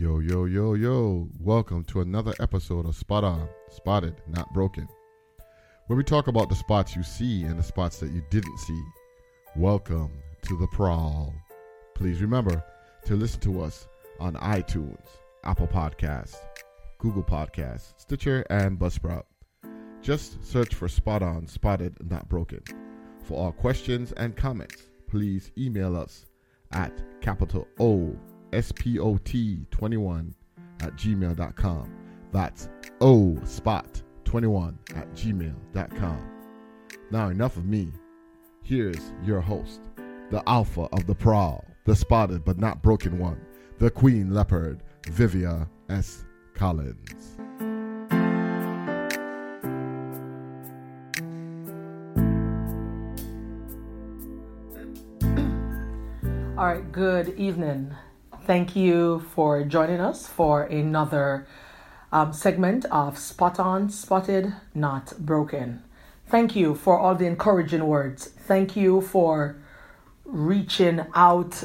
Yo, yo, yo, yo. Welcome to another episode of Spot On, Spotted, Not Broken, where we talk about the spots you see and the spots that you didn't see. Welcome to the Prowl. Please remember to listen to us on iTunes, Apple Podcasts, Google Podcasts, Stitcher, and Buzzsprout. Just search for Spot On, Spotted, Not Broken. For all questions and comments, please email us at capital O spot21 at gmail.com. That's O spot 21 at gmail.com. Now, enough of me. Here's your host, the alpha of the prowl, the spotted but not broken one, the queen leopard, Vivia S. Collins. All right, good evening. Thank you for joining us for another um, segment of Spot On, Spotted, Not Broken. Thank you for all the encouraging words. Thank you for reaching out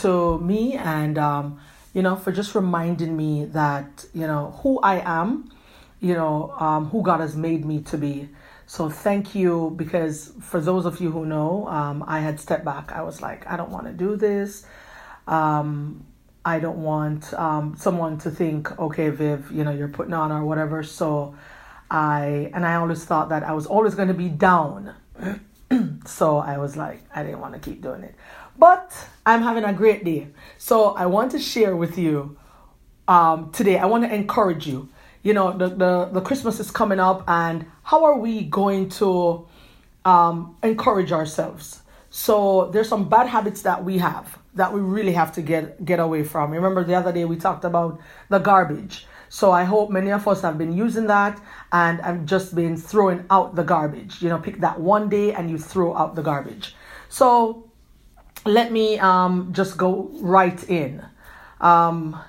to me and, um, you know, for just reminding me that, you know, who I am, you know, um, who God has made me to be. So thank you because for those of you who know, um, I had stepped back. I was like, I don't want to do this. Um, I don't want um, someone to think, okay, Viv, you know, you're putting on or whatever. So I, and I always thought that I was always going to be down. so I was like, I didn't want to keep doing it. But I'm having a great day. So I want to share with you um, today. I want to encourage you you know the, the the christmas is coming up and how are we going to um, encourage ourselves so there's some bad habits that we have that we really have to get get away from. Remember the other day we talked about the garbage. So i hope many of us have been using that and i've just been throwing out the garbage. You know pick that one day and you throw out the garbage. So let me um, just go right in. Um,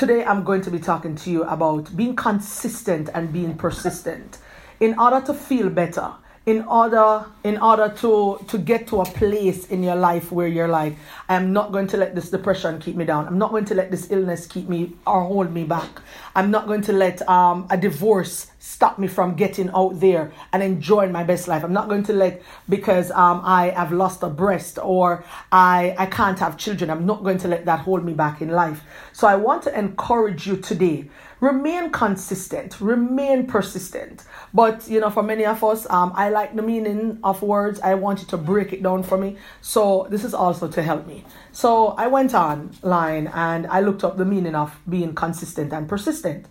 Today, I'm going to be talking to you about being consistent and being persistent. In order to feel better in order in order to to get to a place in your life where you're like i'm not going to let this depression keep me down. I'm not going to let this illness keep me or hold me back. I'm not going to let um, a divorce stop me from getting out there and enjoying my best life i'm not going to let because um, i have lost a breast or i i can't have children i'm not going to let that hold me back in life so i want to encourage you today remain consistent, remain persistent. But you know, for many of us, um, I like the meaning of words. I want you to break it down for me. So this is also to help me. So I went online and I looked up the meaning of being consistent and persistent.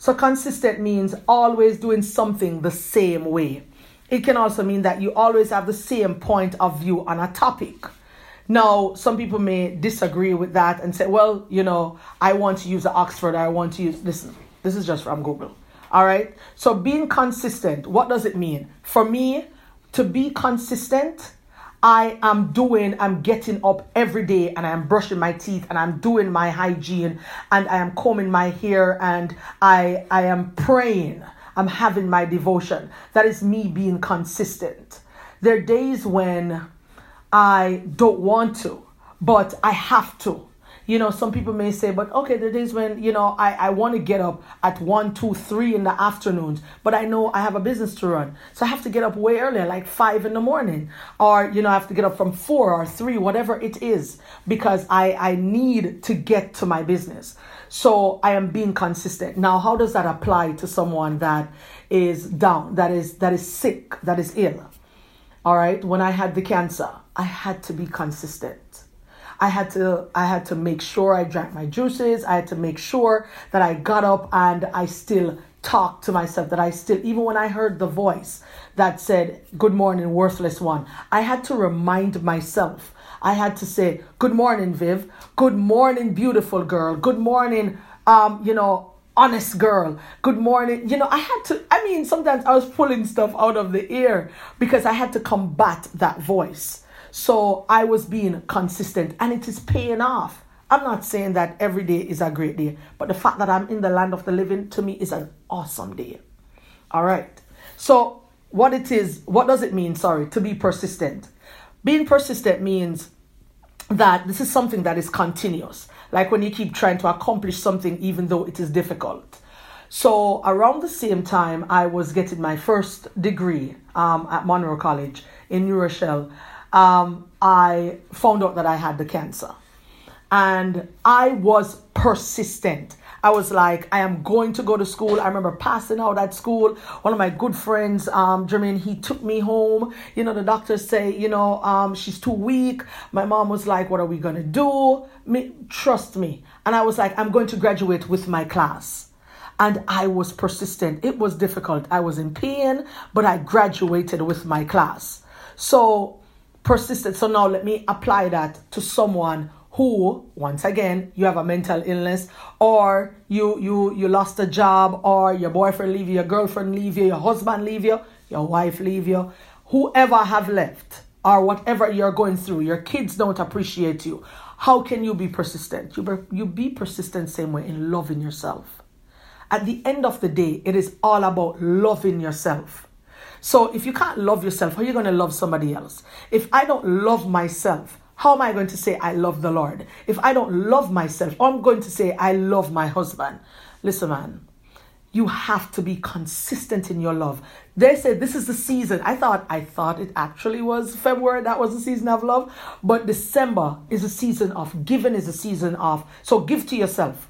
So consistent means always doing something the same way. It can also mean that you always have the same point of view on a topic. Now, some people may disagree with that and say, well, you know, I want to use the Oxford, I want to use this. This is just from Google. All right. So being consistent, what does it mean? For me, to be consistent, I am doing, I'm getting up every day and I'm brushing my teeth and I'm doing my hygiene and I am combing my hair and I I am praying. I'm having my devotion. That is me being consistent. There are days when I don't want to, but I have to. You know, some people may say, but okay, the days when, you know, I, I want to get up at one, two, three in the afternoons, but I know I have a business to run. So I have to get up way earlier, like five in the morning. Or, you know, I have to get up from four or three, whatever it is, because I, I need to get to my business. So I am being consistent. Now, how does that apply to someone that is down, that is that is sick, that is ill? All right, when I had the cancer, I had to be consistent. I had to I had to make sure I drank my juices. I had to make sure that I got up and I still talked to myself that I still even when I heard the voice that said good morning worthless one, I had to remind myself. I had to say good morning Viv, good morning beautiful girl, good morning um you know honest girl. Good morning. You know, I had to, I mean, sometimes I was pulling stuff out of the air because I had to combat that voice. So I was being consistent and it is paying off. I'm not saying that every day is a great day, but the fact that I'm in the land of the living to me is an awesome day. All right. So, what it is, what does it mean, sorry, to be persistent? Being persistent means that this is something that is continuous. Like when you keep trying to accomplish something, even though it is difficult. So around the same time, I was getting my first degree um, at Monroe College in New Rochelle. Um, I found out that I had the cancer, and I was persistent. I was like, I am going to go to school. I remember passing out at school. One of my good friends, um, Jermaine, he took me home. You know, the doctors say, you know, um, she's too weak. My mom was like, what are we going to do? Me, trust me. And I was like, I'm going to graduate with my class. And I was persistent. It was difficult. I was in pain, but I graduated with my class. So persistent. So now let me apply that to someone who once again you have a mental illness or you you you lost a job or your boyfriend leave you your girlfriend leave you your husband leave you your wife leave you. Whoever have left or whatever you're going through your kids don't appreciate you. How can you be persistent? You be, you be persistent same way in loving yourself. At the end of the day it is all about loving yourself so if you can't love yourself how are you going to love somebody else if i don't love myself how am I going to say I love the Lord? If I don't love myself, I'm going to say I love my husband. Listen, man, you have to be consistent in your love. They said this is the season. I thought I thought it actually was February that was the season of love, but December is a season of giving is a season of so give to yourself.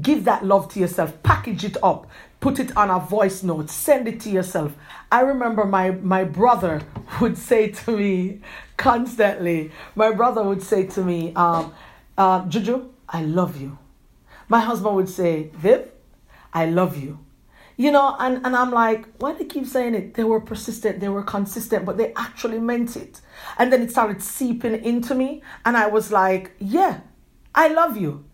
Give that love to yourself. Package it up. Put it on a voice note. Send it to yourself. I remember my my brother would say to me, constantly. My brother would say to me, um, uh, Juju, I love you. My husband would say, Viv, I love you. You know, and, and I'm like, why do they keep saying it? They were persistent, they were consistent, but they actually meant it. And then it started seeping into me, and I was like, yeah, I love you.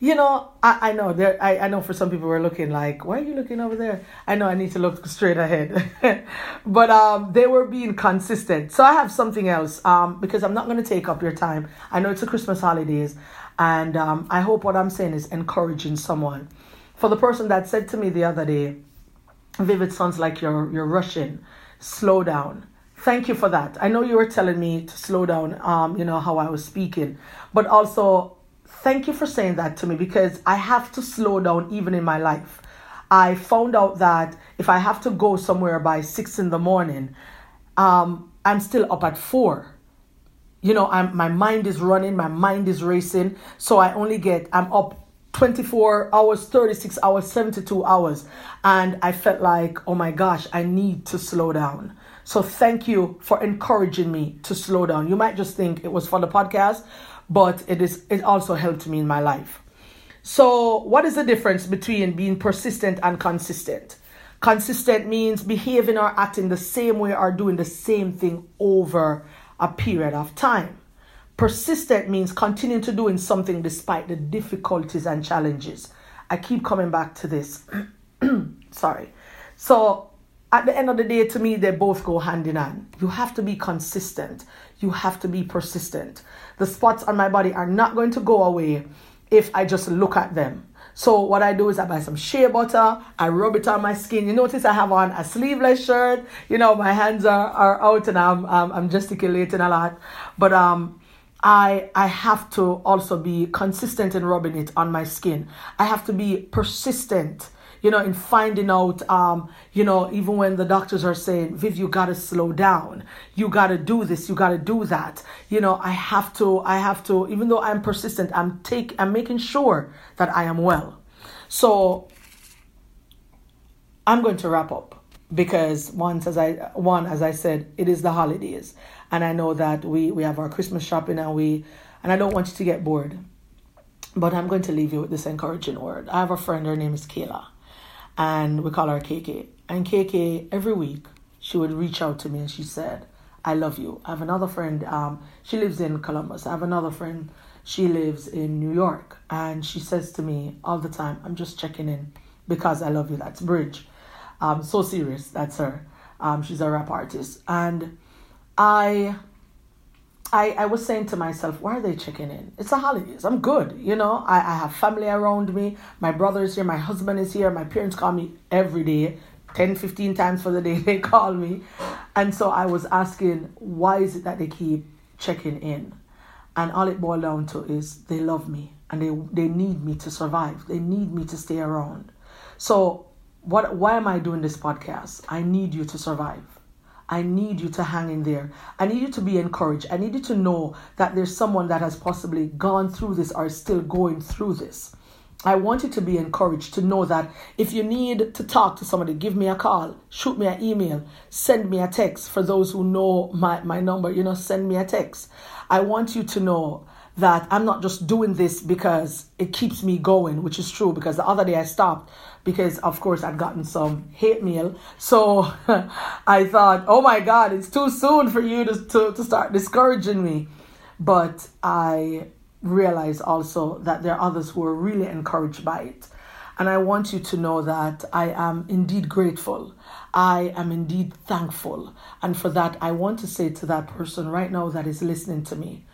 You know, I, I know there I, I know for some people we're looking like, why are you looking over there? I know I need to look straight ahead. but um they were being consistent. So I have something else, um, because I'm not gonna take up your time. I know it's a Christmas holidays, and um I hope what I'm saying is encouraging someone. For the person that said to me the other day, Vivid sounds like you're you're rushing. Slow down. Thank you for that. I know you were telling me to slow down, um, you know, how I was speaking, but also thank you for saying that to me because I have to slow down even in my life. I found out that if I have to go somewhere by six in the morning, um, I'm still up at four. You know, I'm my mind is running, my mind is racing. So I only get I'm up 24 hours, 36 hours, 72 hours. And I felt like, oh my gosh, I need to slow down. So thank you for encouraging me to slow down. You might just think it was for the podcast, but it is it also helped me in my life. So, what is the difference between being persistent and consistent? Consistent means behaving or acting the same way or doing the same thing over a period of time. Persistent means continuing to doing something despite the difficulties and challenges. I keep coming back to this. Sorry. So, at the end of the day, to me, they both go hand in hand. You have to be consistent, you have to be persistent. The spots on my body are not going to go away if I just look at them. So what I do is I buy some shea butter, I rub it on my skin. You notice I have on a sleeveless shirt. You know, my hands are, are out and I'm, I'm, I'm gesticulating a lot. But um, I I have to also be consistent in rubbing it on my skin. I have to be persistent you know, in finding out, um, you know, even when the doctors are saying, Viv, you gotta slow down, you gotta do this, you gotta do that. You know, I have to, I have to, even though I'm persistent, I'm take, I'm making sure that I am well. So I'm going to wrap up because once as I one as I said, it is the holidays, and I know that we we have our Christmas shopping and we, and I don't want you to get bored. But I'm going to leave you with this encouraging word. I have a friend, her name is Kayla and we call her KK. And KK, every week, she would reach out to me and she said, I love you. I have another friend, um, she lives in Columbus. I have another friend, she lives in New York. And she says to me all the time, I'm just checking in because I love you. That's Bridge. Um, so serious, that's her. Um, she's a rap artist. And I I, I was saying to myself, why are they checking in? It's the holidays. I'm good. You know, I, I have family around me. My brother is here. My husband is here. My parents call me every day, 10, 15 times for the day they call me. And so I was asking, why is it that they keep checking in? And all it boiled down to is they love me and they, they need me to survive. They need me to stay around. So what why am I doing this podcast? I need you to survive. I need you to hang in there. I need you to be encouraged. I need you to know that there's someone that has possibly gone through this or is still going through this. I want you to be encouraged to know that if you need to talk to somebody, give me a call, shoot me an email, send me a text. For those who know my, my number, you know, send me a text. I want you to know that I'm not just doing this because it keeps me going, which is true because the other day I stopped because of course I'd gotten some hate mail. So I thought, oh my God, it's too soon for you to, to, to start discouraging me. But I realize also that there are others who are really encouraged by it. And I want you to know that I am indeed grateful. I am indeed thankful. And for that, I want to say to that person right now that is listening to me,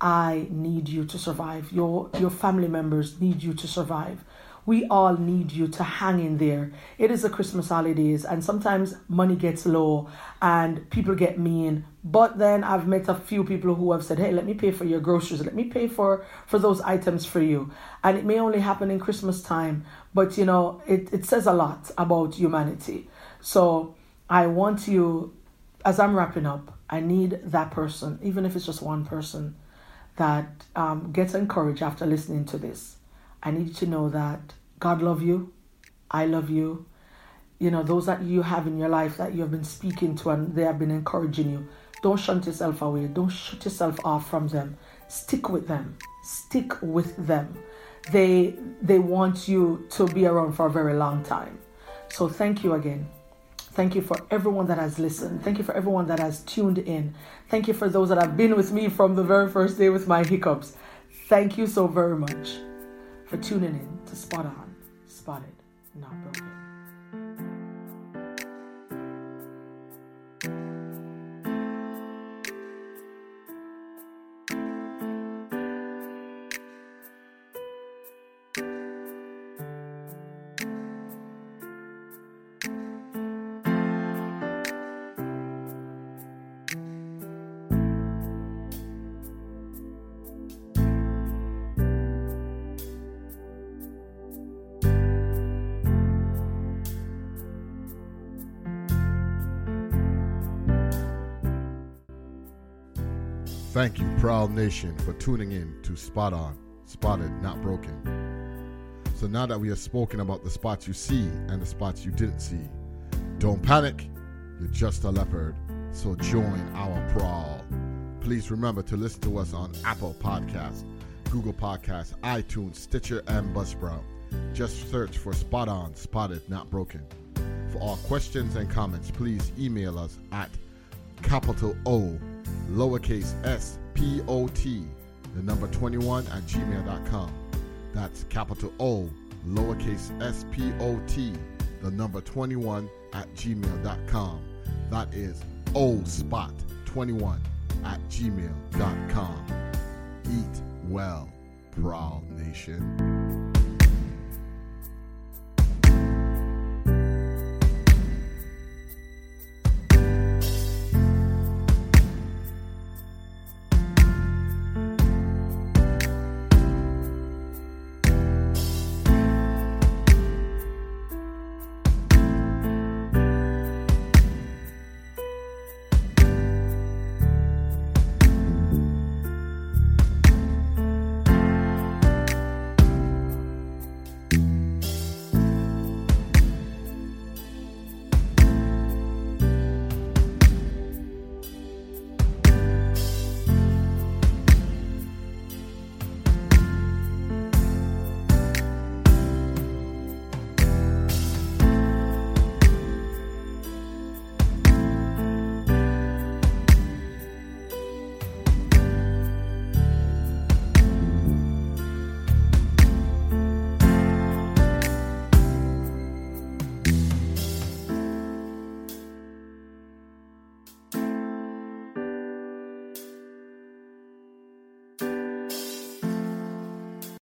I need you to survive. Your, your family members need you to survive we all need you to hang in there. It is the Christmas holidays, and sometimes money gets low and people get mean. But then I've met a few people who have said, "Hey, let me pay for your groceries. Let me pay for for those items for you." And it may only happen in Christmas time, but you know, it it says a lot about humanity. So I want you, as I'm wrapping up, I need that person, even if it's just one person, that um, gets encouraged after listening to this I need you to know that God love you. I love you. You know, those that you have in your life that you have been speaking to and they have been encouraging you. Don't shunt yourself away. Don't shut yourself off from them. Stick with them. Stick with them. They they want you to be around for a very long time. So thank you again. Thank you for everyone that has listened. Thank you for everyone that has tuned in. Thank you for those that have been with me from the very first day with my hiccups. Thank you so very much for tuning in to Spot On, Spotted, Not Broken. Thank you, Prowl Nation, for tuning in to Spot On, Spotted, Not Broken. So now that we have spoken about the spots you see and the spots you didn't see, don't panic, you're just a leopard, so join our prowl. Please remember to listen to us on Apple Podcasts, Google Podcasts, iTunes, Stitcher, and Buzzsprout. Just search for Spot On, Spotted, Not Broken. For all questions and comments, please email us at capital O lowercase s p o t, the number 21 at gmail.com. That's capital O, lowercase s p o t, the number 21 at gmail.com. That is O spot 21 at gmail.com. Eat well, Prowl Nation.